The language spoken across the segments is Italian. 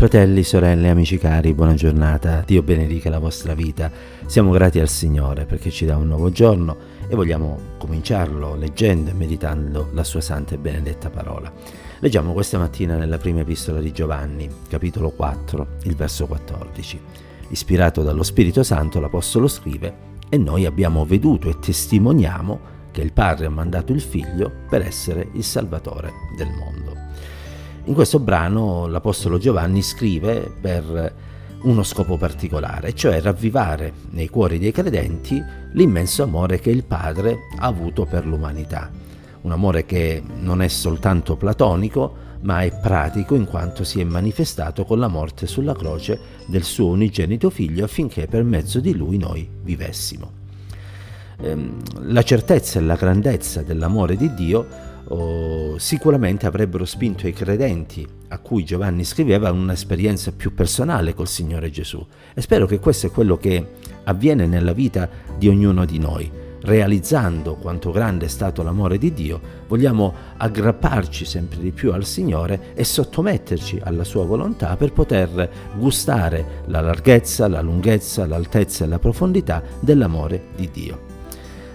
Fratelli, sorelle, amici cari, buona giornata, Dio benedica la vostra vita. Siamo grati al Signore perché ci dà un nuovo giorno e vogliamo cominciarlo leggendo e meditando la sua santa e benedetta parola. Leggiamo questa mattina nella prima epistola di Giovanni, capitolo 4, il verso 14. Ispirato dallo Spirito Santo, l'Apostolo scrive, e noi abbiamo veduto e testimoniamo che il Padre ha mandato il Figlio per essere il Salvatore del mondo. In questo brano l'Apostolo Giovanni scrive per uno scopo particolare, cioè ravvivare nei cuori dei credenti l'immenso amore che il Padre ha avuto per l'umanità. Un amore che non è soltanto platonico, ma è pratico in quanto si è manifestato con la morte sulla croce del suo unigenito figlio affinché per mezzo di lui noi vivessimo. Ehm, la certezza e la grandezza dell'amore di Dio oh, sicuramente avrebbero spinto i credenti a cui Giovanni scriveva a un'esperienza più personale col Signore Gesù. E spero che questo è quello che avviene nella vita di ognuno di noi. Realizzando quanto grande è stato l'amore di Dio, vogliamo aggrapparci sempre di più al Signore e sottometterci alla sua volontà per poter gustare la larghezza, la lunghezza, l'altezza e la profondità dell'amore di Dio.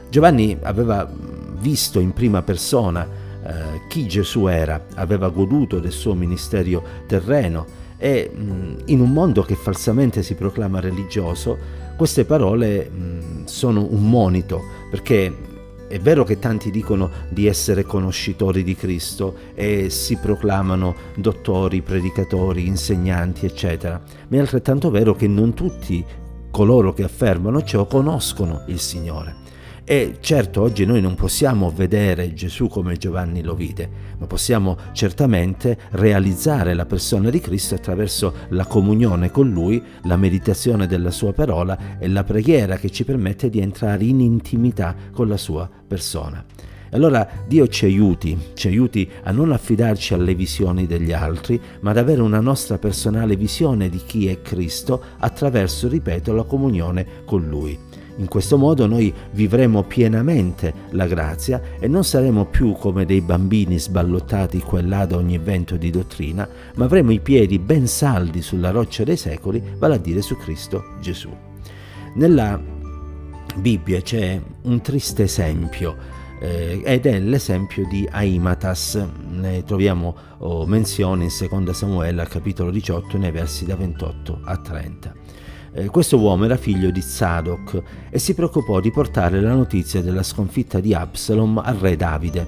Giovanni aveva visto in prima persona eh, chi Gesù era, aveva goduto del suo ministero terreno e mh, in un mondo che falsamente si proclama religioso, queste parole mh, sono un monito perché è vero che tanti dicono di essere conoscitori di Cristo e si proclamano dottori, predicatori, insegnanti, eccetera, ma è altrettanto vero che non tutti coloro che affermano ciò conoscono il Signore. E certo oggi noi non possiamo vedere Gesù come Giovanni lo vide, ma possiamo certamente realizzare la persona di Cristo attraverso la comunione con Lui, la meditazione della Sua parola e la preghiera che ci permette di entrare in intimità con la Sua persona. Allora Dio ci aiuti, ci aiuti a non affidarci alle visioni degli altri, ma ad avere una nostra personale visione di chi è Cristo attraverso, ripeto, la comunione con Lui. In questo modo noi vivremo pienamente la grazia e non saremo più come dei bambini sballottati qua e là da ogni vento di dottrina, ma avremo i piedi ben saldi sulla roccia dei secoli, vale a dire su Cristo Gesù. Nella Bibbia c'è un triste esempio eh, ed è l'esempio di Aimatas. Ne troviamo oh, menzione in 2 Samuele capitolo 18 nei versi da 28 a 30. Eh, questo uomo era figlio di Zadok e si preoccupò di portare la notizia della sconfitta di Absalom al re Davide.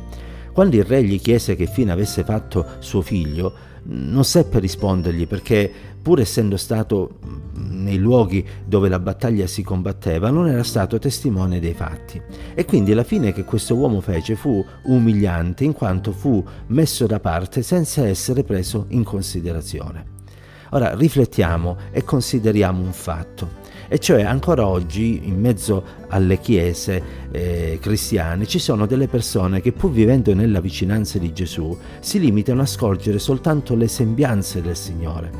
Quando il re gli chiese che fine avesse fatto suo figlio, non seppe rispondergli perché, pur essendo stato nei luoghi dove la battaglia si combatteva, non era stato testimone dei fatti. E quindi la fine che questo uomo fece fu umiliante in quanto fu messo da parte senza essere preso in considerazione. Ora riflettiamo e consideriamo un fatto, e cioè ancora oggi in mezzo alle chiese eh, cristiane ci sono delle persone che pur vivendo nella vicinanza di Gesù si limitano a scorgere soltanto le sembianze del Signore.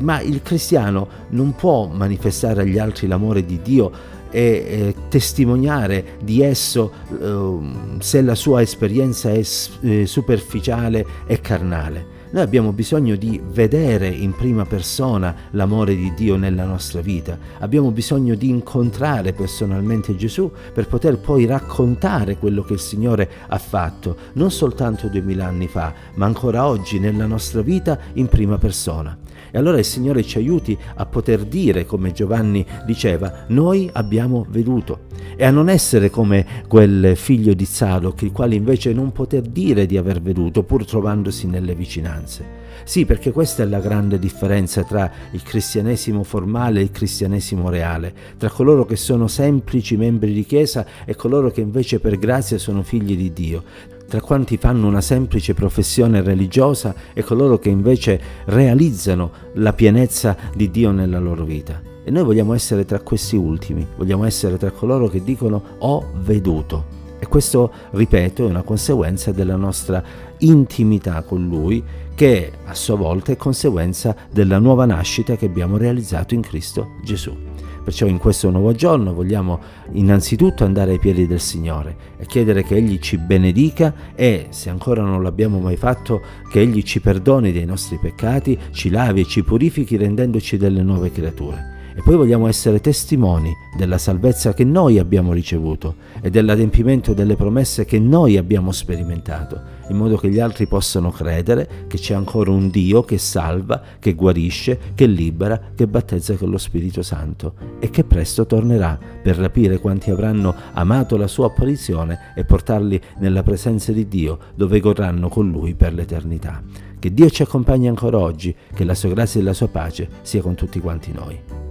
Ma il cristiano non può manifestare agli altri l'amore di Dio e eh, testimoniare di esso eh, se la sua esperienza è eh, superficiale e carnale. Noi abbiamo bisogno di vedere in prima persona l'amore di Dio nella nostra vita, abbiamo bisogno di incontrare personalmente Gesù per poter poi raccontare quello che il Signore ha fatto, non soltanto duemila anni fa, ma ancora oggi nella nostra vita in prima persona. E allora il Signore ci aiuti a poter dire, come Giovanni diceva, noi abbiamo veduto. E a non essere come quel figlio di Zadok, il quale invece non poter dire di aver veduto, pur trovandosi nelle vicinanze. Sì, perché questa è la grande differenza tra il cristianesimo formale e il cristianesimo reale, tra coloro che sono semplici membri di chiesa e coloro che invece per grazia sono figli di Dio, tra quanti fanno una semplice professione religiosa e coloro che invece realizzano la pienezza di Dio nella loro vita. E noi vogliamo essere tra questi ultimi, vogliamo essere tra coloro che dicono ho veduto. E questo, ripeto, è una conseguenza della nostra intimità con Lui, che a sua volta è conseguenza della nuova nascita che abbiamo realizzato in Cristo Gesù. Perciò in questo nuovo giorno vogliamo innanzitutto andare ai piedi del Signore e chiedere che Egli ci benedica e, se ancora non l'abbiamo mai fatto, che Egli ci perdoni dei nostri peccati, ci lavi e ci purifichi rendendoci delle nuove creature. E poi vogliamo essere testimoni della salvezza che noi abbiamo ricevuto e dell'adempimento delle promesse che noi abbiamo sperimentato, in modo che gli altri possano credere che c'è ancora un Dio che salva, che guarisce, che libera, che battezza con lo Spirito Santo e che presto tornerà per rapire quanti avranno amato la sua apparizione e portarli nella presenza di Dio dove corranno con lui per l'eternità. Che Dio ci accompagni ancora oggi, che la sua grazia e la sua pace sia con tutti quanti noi.